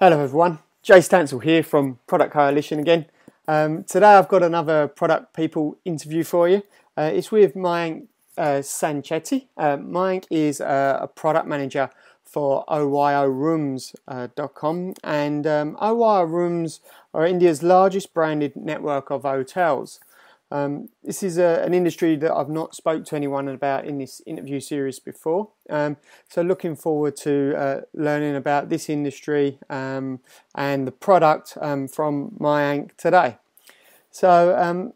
Hello everyone, Jay Stansell here from Product Coalition again. Um, today I've got another Product People interview for you. Uh, it's with Mayank uh, Sanchetti. Uh, Mayank is a product manager for OYORooms.com and um, OYO Rooms are India's largest branded network of hotels. Um, this is a, an industry that I've not spoke to anyone about in this interview series before. Um, so looking forward to uh, learning about this industry um, and the product um, from Mayank today. So um,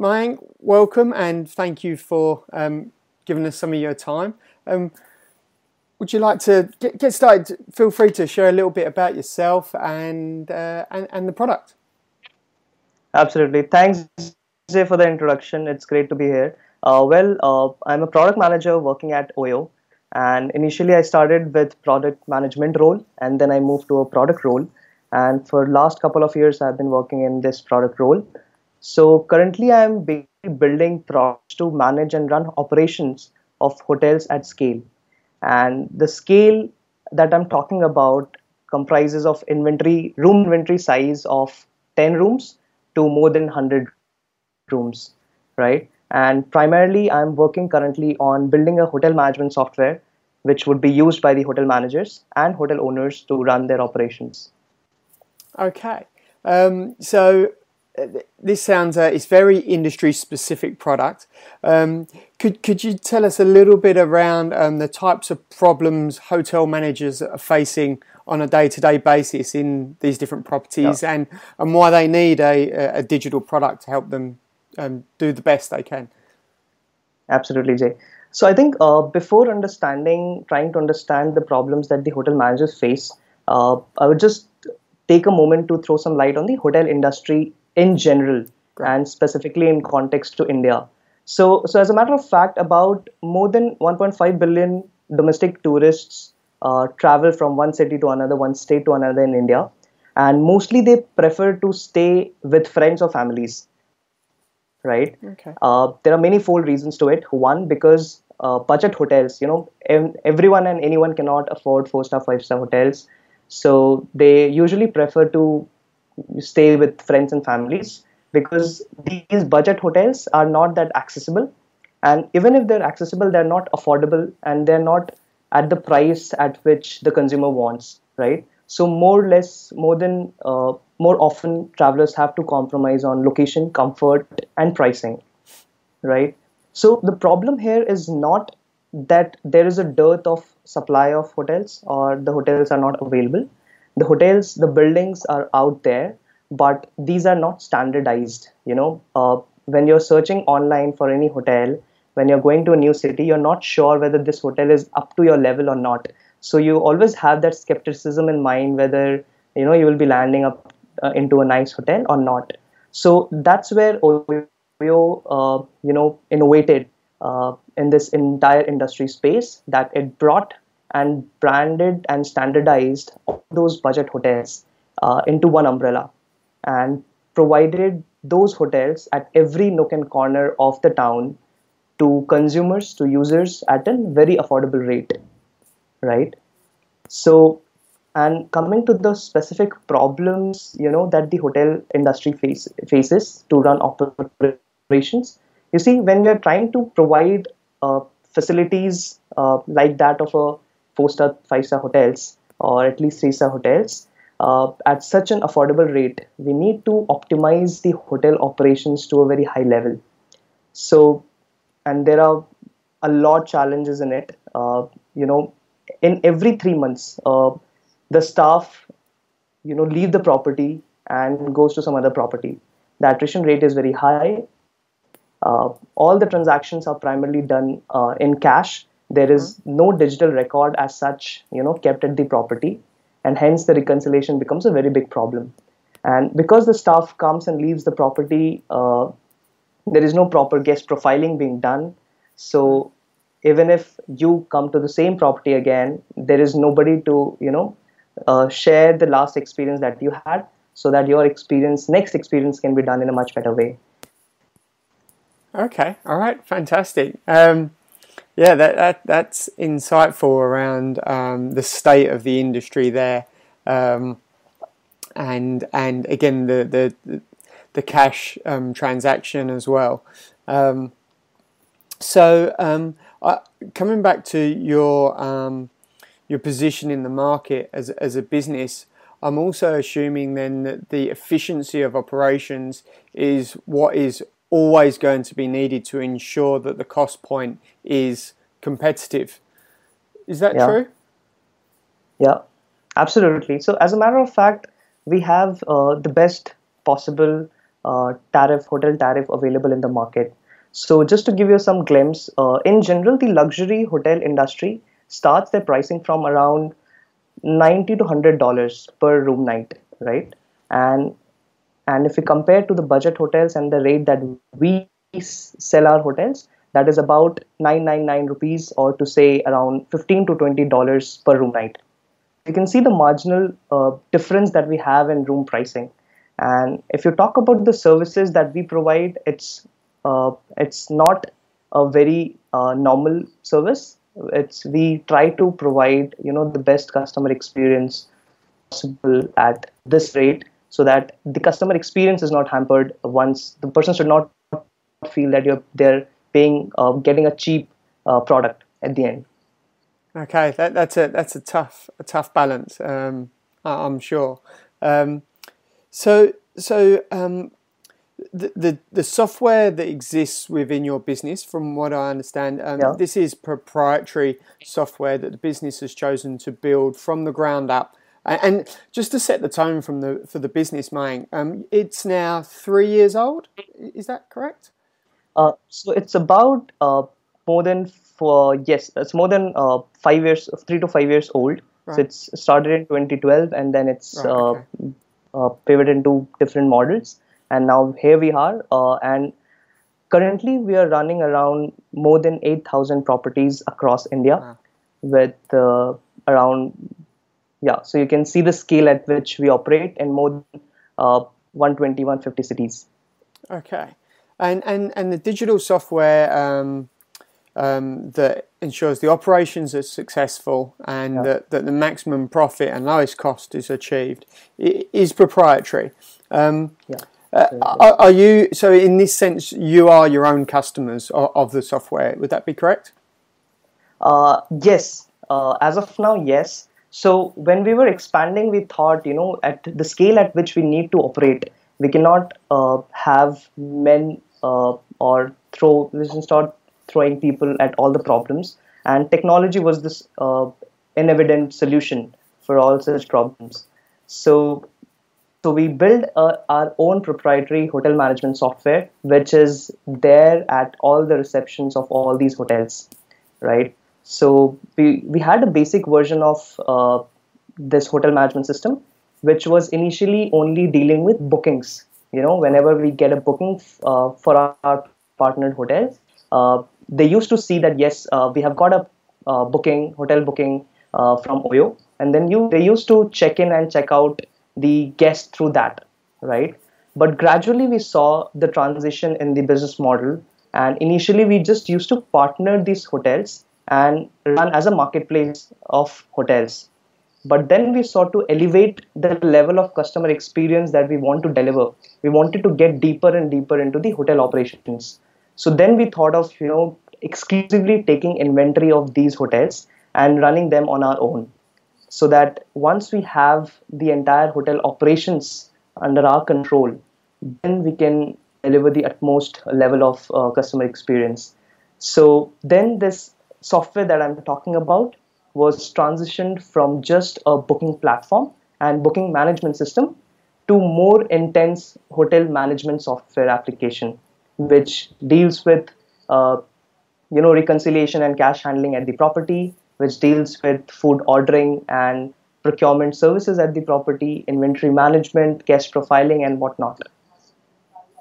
Mayank, welcome and thank you for um, giving us some of your time. would you like to get, get, started? Feel free to share a little bit about yourself and, uh, and, and the product. Absolutely. Thanks Jay, for the introduction. It's great to be here. Uh, well, uh, I'm a product manager working at OYO, and initially I started with product management role, and then I moved to a product role. And for last couple of years, I've been working in this product role. So currently, I'm building products to manage and run operations of hotels at scale. And the scale that I'm talking about comprises of inventory room inventory size of 10 rooms to more than 100 rooms, right? And primarily, I'm working currently on building a hotel management software which would be used by the hotel managers and hotel owners to run their operations. Okay. Um, so uh, this sounds uh, it's very industry specific product. Um, could could you tell us a little bit around um, the types of problems hotel managers are facing on a day to day basis in these different properties, yeah. and and why they need a, a digital product to help them and do the best they can. Absolutely, Jay. So I think uh, before understanding, trying to understand the problems that the hotel managers face, uh, I would just take a moment to throw some light on the hotel industry in general and specifically in context to India. So, so as a matter of fact, about more than 1.5 billion domestic tourists uh, travel from one city to another, one state to another in India, and mostly they prefer to stay with friends or families right? Okay. Uh, there are many fold reasons to it. One, because uh, budget hotels, you know, ev- everyone and anyone cannot afford four star, five star hotels. So they usually prefer to stay with friends and families because these budget hotels are not that accessible. And even if they're accessible, they're not affordable and they're not at the price at which the consumer wants, right? So more or less, more than uh, more often, travelers have to compromise on location, comfort, and pricing, right? So the problem here is not that there is a dearth of supply of hotels or the hotels are not available. The hotels, the buildings are out there, but these are not standardized. You know, uh, when you're searching online for any hotel, when you're going to a new city, you're not sure whether this hotel is up to your level or not so you always have that skepticism in mind whether you know you will be landing up uh, into a nice hotel or not. So that's where oyo uh, you know innovated uh, in this entire industry space that it brought and branded and standardized all those budget hotels uh, into one umbrella and provided those hotels at every nook and corner of the town to consumers to users at a very affordable rate right? So and coming to the specific problems you know that the hotel industry face, faces to run operations you see when we are trying to provide uh, facilities uh, like that of a four star five star hotels or at least three star hotels uh, at such an affordable rate we need to optimize the hotel operations to a very high level. So and there are a lot challenges in it. Uh, you know in every three months, uh, the staff, you know, leave the property and goes to some other property. The attrition rate is very high. Uh, all the transactions are primarily done uh, in cash. There is mm-hmm. no digital record as such, you know, kept at the property, and hence the reconciliation becomes a very big problem. And because the staff comes and leaves the property, uh, there is no proper guest profiling being done. So even if you come to the same property again there is nobody to you know uh, share the last experience that you had so that your experience next experience can be done in a much better way. Okay all right fantastic. Um, yeah that, that that's insightful around um, the state of the industry there. Um, and and again the the the cash um, transaction as well. Um, so um, I, coming back to your your position in the market as as a business. I'm also assuming then that the efficiency of operations is what is always going to be needed to ensure that the cost point is competitive. Is that yeah. true? Yeah, absolutely. So, as a matter of fact, we have uh, the best possible uh, tariff, hotel tariff available in the market. So, just to give you some glimpse, uh, in general, the luxury hotel industry starts their pricing from around 90 to 100 dollars per room night right? And and if we compare to the budget hotels and the rate that we sell our hotels that is about 999 rupees or to say around 15 to 20 dollars per room night. You can see the marginal uh, difference that we have in room pricing. And if you talk about the services that we provide it's uh, it's not a very uh, normal service it's we try to provide you know the best customer experience possible at this rate so that the customer experience is not hampered once the person should not feel that you're they're paying uh, getting a cheap uh, product at the end. Okay that, that's a that's a tough a tough balance um, i'm sure. Um, so so um, the, the, the software that exists within your business, from what I understand, um, yeah. this is proprietary software that the business has chosen to build from the ground up. And just to set the tone from the for the business, Mayank, um, it's now three years old. Is that correct? Uh, so it's about uh, more than for yes, it's more than uh, five years, three to five years old. Right. So it's started in 2012, and then it's right, uh, okay. Uh, pivoted into different models and now here we are uh, and currently we are running around more than 8000 properties across india wow. with uh, around yeah so you can see the scale at which we operate in more than uh, 120 150 cities okay and and and the digital software um, um, that ensures the operations are successful and yeah. that, that the maximum profit and lowest cost is achieved is proprietary. Um, yeah. Uh, are, are, you so in this sense you are your own customers of, of the software? Would that be correct? Uh, yes, uh, as of now, yes. So when we were expanding, we thought you know at the scale at which we need to operate, we cannot uh, have men uh, or throw we can start throwing people at all the problems. And technology was this uh, inevident solution for all such problems. So so we build uh, our own proprietary hotel management software, which is there at all the receptions of all these hotels, right? So we we had a basic version of uh, this hotel management system, which was initially only dealing with bookings. You know, whenever we get a booking uh, for our, our partnered hotels, uh, they used to see that yes, uh, we have got a uh, booking hotel booking from Oyo, and then you they used to check in and check out the guest through that, right? But gradually we saw the transition in the business model. And initially we just used to partner these hotels and run as a marketplace of hotels. But then we sought to elevate the level of customer experience that we want to deliver. We wanted to get deeper and deeper into the hotel operations. So then we thought of, you know, exclusively taking inventory of these hotels and running them on our own so that once we have the entire hotel operations under our control, then we can deliver the utmost level of uh, customer experience. So then this software that I'm talking about was transitioned from just a booking platform and booking management system to more intense hotel management software application, which deals with uh, you know reconciliation and cash handling at the property, which deals with food ordering and procurement services at the property, inventory management, guest profiling, and whatnot.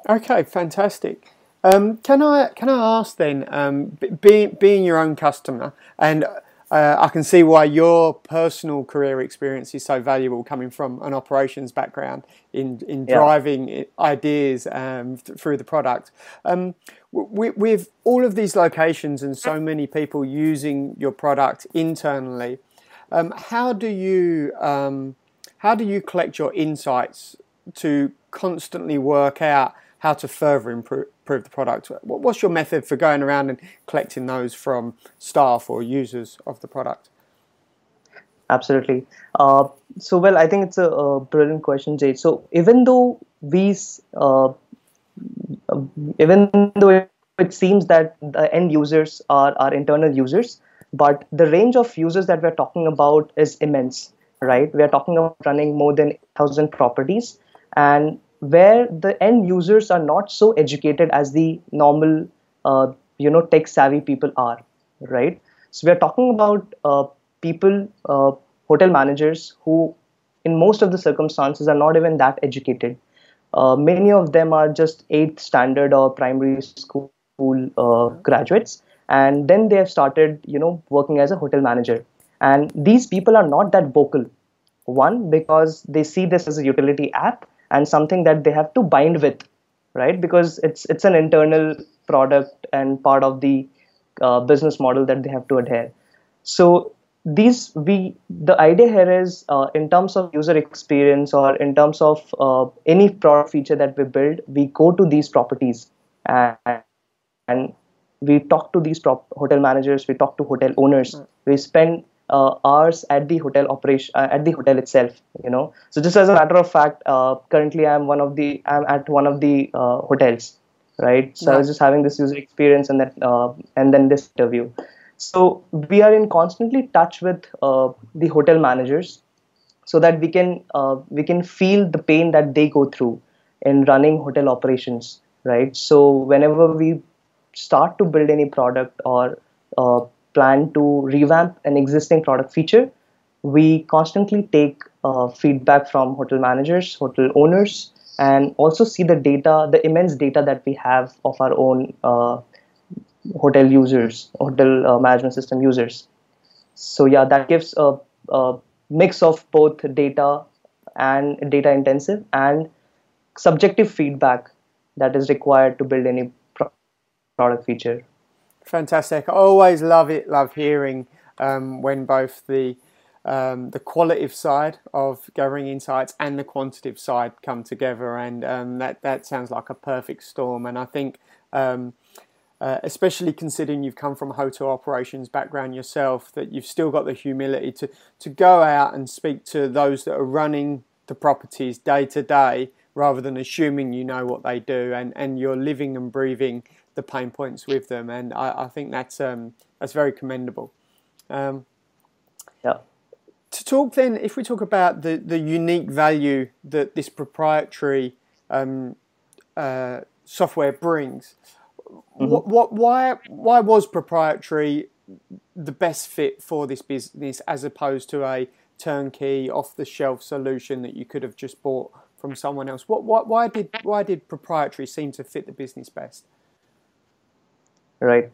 Okay, fantastic. Um, can I can I ask then, um, being being your own customer, and uh, I can see why your personal career experience is so valuable, coming from an operations background in in yeah. driving ideas um, th- through the product. Um, with all of these locations and so many people using your product internally, um, how do you um, how do you collect your insights to constantly work out how to further improve, the product? What's your method for going around and collecting those from staff or users of the product? Absolutely. Uh, so, well, I think it's a, a, brilliant question, Jay. So, even though we, uh, even though it seems that the end users are our internal users, but the range of users that we're talking about is immense, right? We are talking about running more than 1,000 properties, and where the end users are not so educated as the normal, uh, you know, tech savvy people are, right? So we are talking about uh, people, uh, hotel managers who, in most of the circumstances, are not even that educated. Uh, many of them are just eighth standard or primary school uh, graduates, and then they have started, you know, working as a hotel manager. And these people are not that vocal. One, because they see this as a utility app, and something that they have to bind with right because it's it's an internal product and part of the uh, business model that they have to adhere so these we the idea here is uh, in terms of user experience or in terms of uh, any product feature that we build we go to these properties. And, and we talk to these prop- hotel managers we talk to hotel owners. Mm. we spend uh, hours at the hotel operation uh, at the hotel itself you know. So just as a matter of fact uh, currently i'm one of the i'm at one of the uh, hotels right? So i was just having this user experience and that uh, and then this interview so we are in constantly touch with uh, the hotel managers so that we can we can feel the pain that they go through in running hotel operations right? So whenever we start to build any product or plan to revamp an existing product feature, we constantly take uh, feedback from hotel managers, hotel owners, and also see the data, the immense data that we have of our own uh, hotel users, hotel uh, management system users. So yeah, that gives a, a mix of both data and data intensive and subjective feedback that is required to build any pro- product feature. Fantastic. I always love it, love hearing um, when both the um, the qualitative side of gathering insights and the quantitative side come together, and um, that that sounds like a perfect storm. And I think, um, uh, especially considering you've come from a hotel operations background yourself, that you've still got the humility to to go out and speak to those that are running the properties day to day, rather than assuming you know what they do, and and you're living and breathing the pain points with them, and I, I think that's um, that's very commendable. Um, yeah. To talk then, if we talk about the, the unique value that this proprietary um, uh, software brings, mm-hmm. what, what, why, why was proprietary the best fit for this business as opposed to a turnkey, off-the-shelf solution that you could have just bought from someone else? What, what, why did why did proprietary seem to fit the business best? right?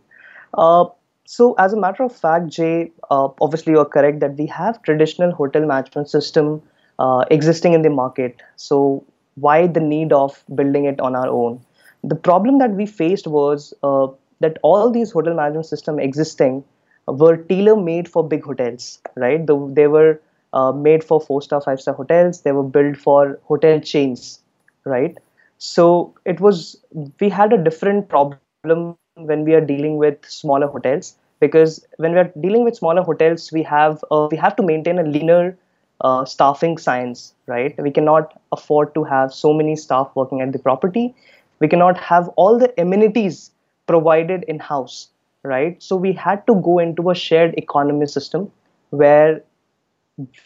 Uh, so as a matter of fact, Jay, uh, obviously you're correct that we have traditional hotel management system uh, existing in the market. So why the need of building it on our own? The problem that we faced was uh, that all these hotel management system existing were tailor-made for big hotels, right? The, they were uh, made for four-star, five-star hotels. They were built for hotel chains, right? So it was we had a different problem when we are dealing with smaller hotels because when we are dealing with smaller hotels we have uh, we have to maintain a leaner uh, staffing science right we cannot afford to have so many staff working at the property we cannot have all the amenities provided in house right so we had to go into a shared economy system where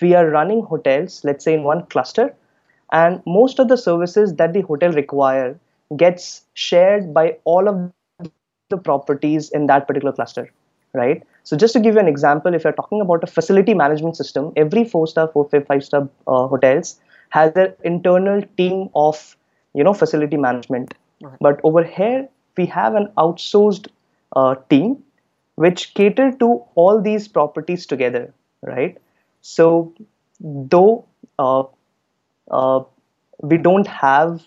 we are running hotels let's say in one cluster and most of the services that the hotel require gets shared by all of the properties in that particular cluster, right? So just to give you an example, if you're talking about a facility management system, every four-star, four, five-star uh, hotels has their internal team of, you know, facility management. Right. But over here, we have an outsourced uh, team which cater to all these properties together, right? So though uh, uh we don't have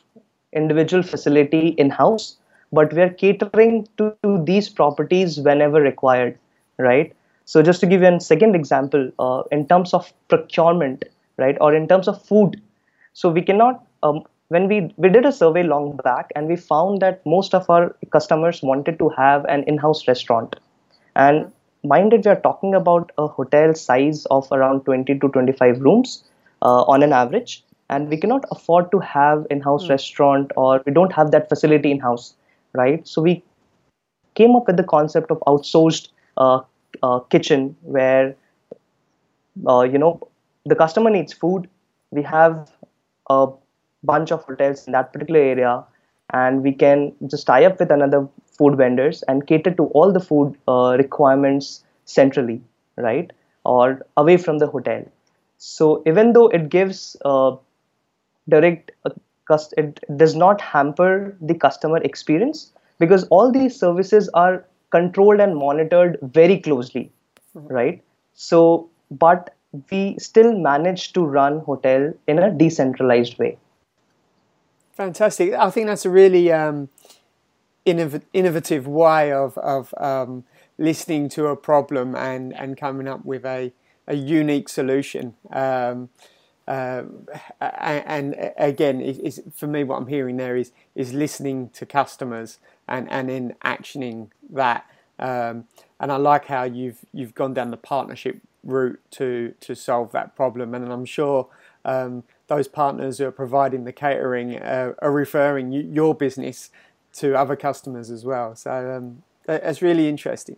individual facility in-house, but we are catering to, to these properties whenever required, right? So just to give you a second example, uh, in terms of procurement, right? Or in terms of food. So we cannot. Um, when we we did a survey long back, and we found that most of our customers wanted to have an in-house restaurant, and mind minded we are talking about a hotel size of around 20 to 25 rooms uh, on an average. And we cannot afford to have in-house mm. restaurant or we don't have that facility in-house right? So we came up with the concept of outsourced uh, uh, kitchen where uh, you know the customer needs food. We have a bunch of hotels in that particular area and we can just tie up with another food vendors and cater to all the food uh, requirements centrally right or away from the hotel. So even though it gives uh, direct uh, it does not hamper the customer experience because all these services are controlled and monitored very closely mm-hmm. right? So but we still manage to run hotel in a decentralized way fantastic i think that's a really um, innov- innovative way of, of um, listening to a problem and, and coming up with a, a unique solution um, uh, and, and, again, is for me what I'm hearing there is is listening to customers and and in actioning that. Um, and I like how you've you've gone down the partnership route to to solve that problem. And I'm sure um, those partners who are providing the catering uh, are referring your business to other customers as well. So um, that's really interesting.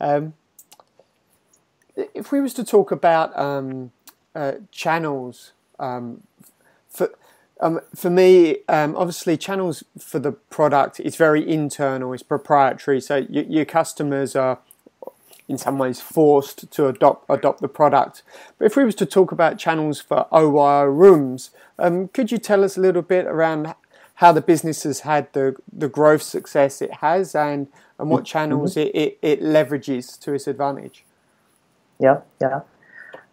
Um, if we was to talk about um, uh, channels um, for um, for me, um, obviously, channels for the product is very internal, it's proprietary. So your customers are, in some ways, forced to adopt adopt the product. But if we was to talk about channels for OYO rooms, um, could you tell us a little bit around how the business has had the the growth success it has, and and what mm-hmm. channels mm-hmm. it, it, it leverages to its advantage? Yeah, yeah,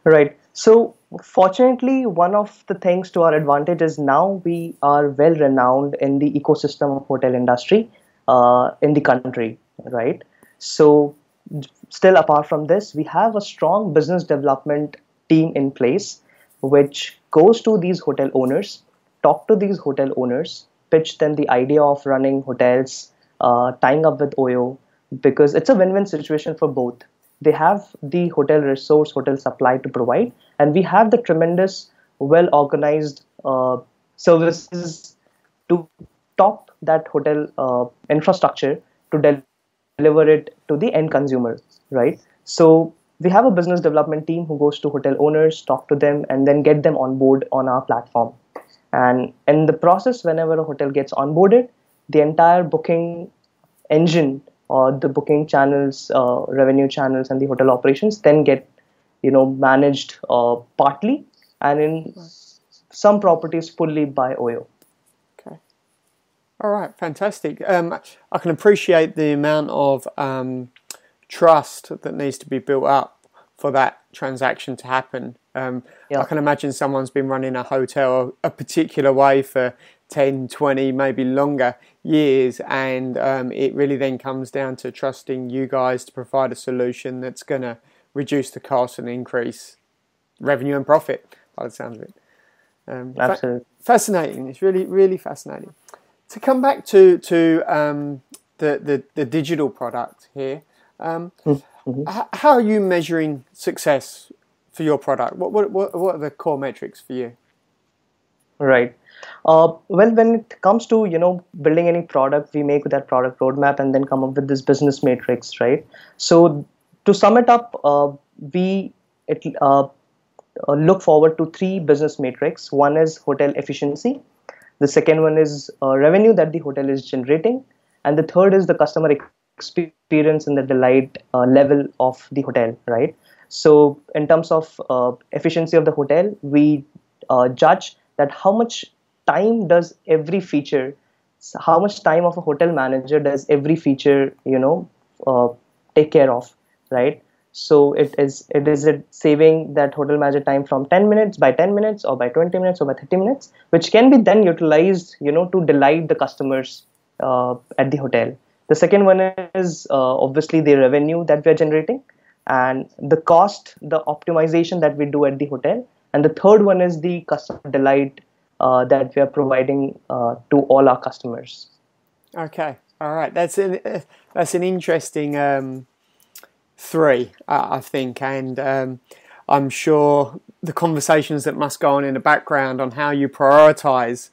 right. So fortunately, one of the things to our advantage is now we are well renowned in the ecosystem of hotel industry uh, in the country, right? So still apart from this, we have a strong business development team in place, which goes to these hotel owners, talk to these hotel owners, pitch them the idea of running hotels, uh, tying up with OYO, because it's a win-win situation for both. They have the hotel resource, hotel supply to provide, and we have the tremendous, well organized uh, services to top that hotel uh, infrastructure to de- deliver it to the end consumer, right? So we have a business development team who goes to hotel owners, talk to them, and then get them on board on our platform. And in the process, whenever a hotel gets onboarded, the entire booking engine or the booking channels, uh, revenue channels, and the hotel operations then get you know managed uh, partly and in some properties fully by OYO. All right, fantastic. Um, I can appreciate the amount of um, trust that needs to be built up for that transaction to happen. Um, yeah. I can imagine someone's been running a hotel a particular way for 10, 20, maybe longer years. And um, it really then comes down to trusting you guys to provide a solution that's going to reduce the cost and increase revenue and profit, by the sounds of it. Um, Absolutely. Fa- fascinating. It's really, really fascinating. To come back to, to um, the, the, the, digital product here, um, mm-hmm. h- how are you measuring success for your product? What, what, what are the core metrics for you? Right. Uh, well, when it comes to you know building any product, we make that product roadmap and then come up with this business matrix, right? So to sum it up, uh, we it, uh, uh look forward to three business matrix. One is hotel efficiency. The second one is uh, revenue that the hotel is generating, and the third is the customer experience and the delight uh, level of the hotel, right? So in terms of efficiency of the hotel, we judge that how much time does every feature how much time of a hotel manager does every feature you know uh, take care of right so it is it is it saving that hotel manager time from 10 minutes by 10 minutes or by 20 minutes or by 30 minutes which can be then utilized you know to delight the customers uh, at the hotel the second one is uh, obviously the revenue that we're generating and the cost the optimization that we do at the hotel and the third one is the customer delight uh, that we are providing uh, to all our customers. Okay, all right. That's an that's an interesting um, three, I think, and um, I'm sure the conversations that must go on in the background on how you prioritize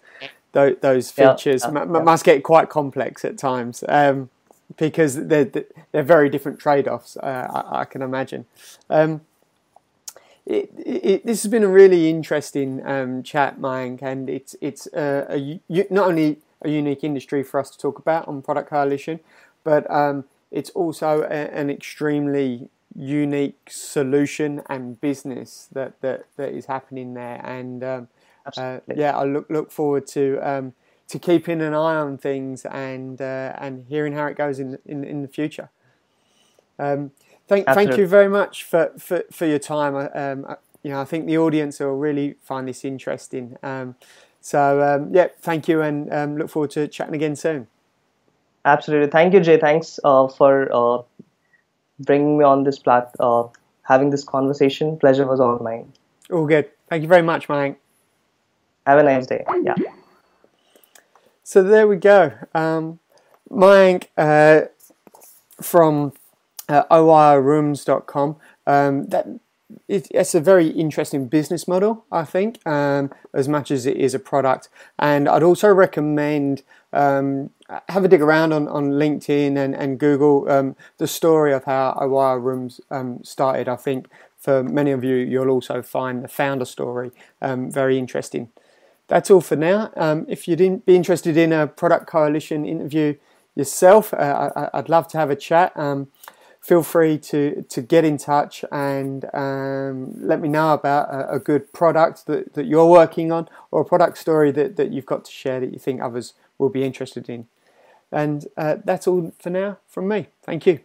th- those features yeah, m- yeah. must get quite complex at times um, because they're they're very different trade-offs. Uh, I, I, can imagine. Um, it, it, this has been a really interesting um, chat, Mayank, and it's it's uh, a, not only a unique industry for us to talk about on Product Coalition, but um, it's also a, an extremely unique solution and business that that, that is happening there. And um, uh, yeah, I look look forward to um, to keeping an eye on things and uh, and hearing how it goes in in, in the future. Um, thank thank you very much for, for, for your time. Um, you know, I think the audience will really find this interesting. Um, so um, yeah, thank you, and um, look forward to chatting again soon. Absolutely, thank you, Jay. Thanks uh, for uh, bringing me on this plat, uh, having this conversation. Pleasure was all mine. All good. Thank you very much, Mike. Have a nice day. Yeah. So there we go. Um, Mayank uh, from uh, OYORooms.com. Um, that it, it's a very interesting business model, I think, um, as much as it is a product. And I'd also recommend um, have a dig around on, on LinkedIn and, and Google um, the story of how OYO Rooms um, started. I think for many of you, you'll also find the founder story um, very interesting. That's all for now. Um, if you'd be interested in a product coalition interview yourself, uh, I, would love to have a chat feel free to, to get in touch and um, let me know about a, a, good product that, that you're working on or a product story that, that you've got to share that you think others will be interested in. And uh, that's all for now from me. Thank you.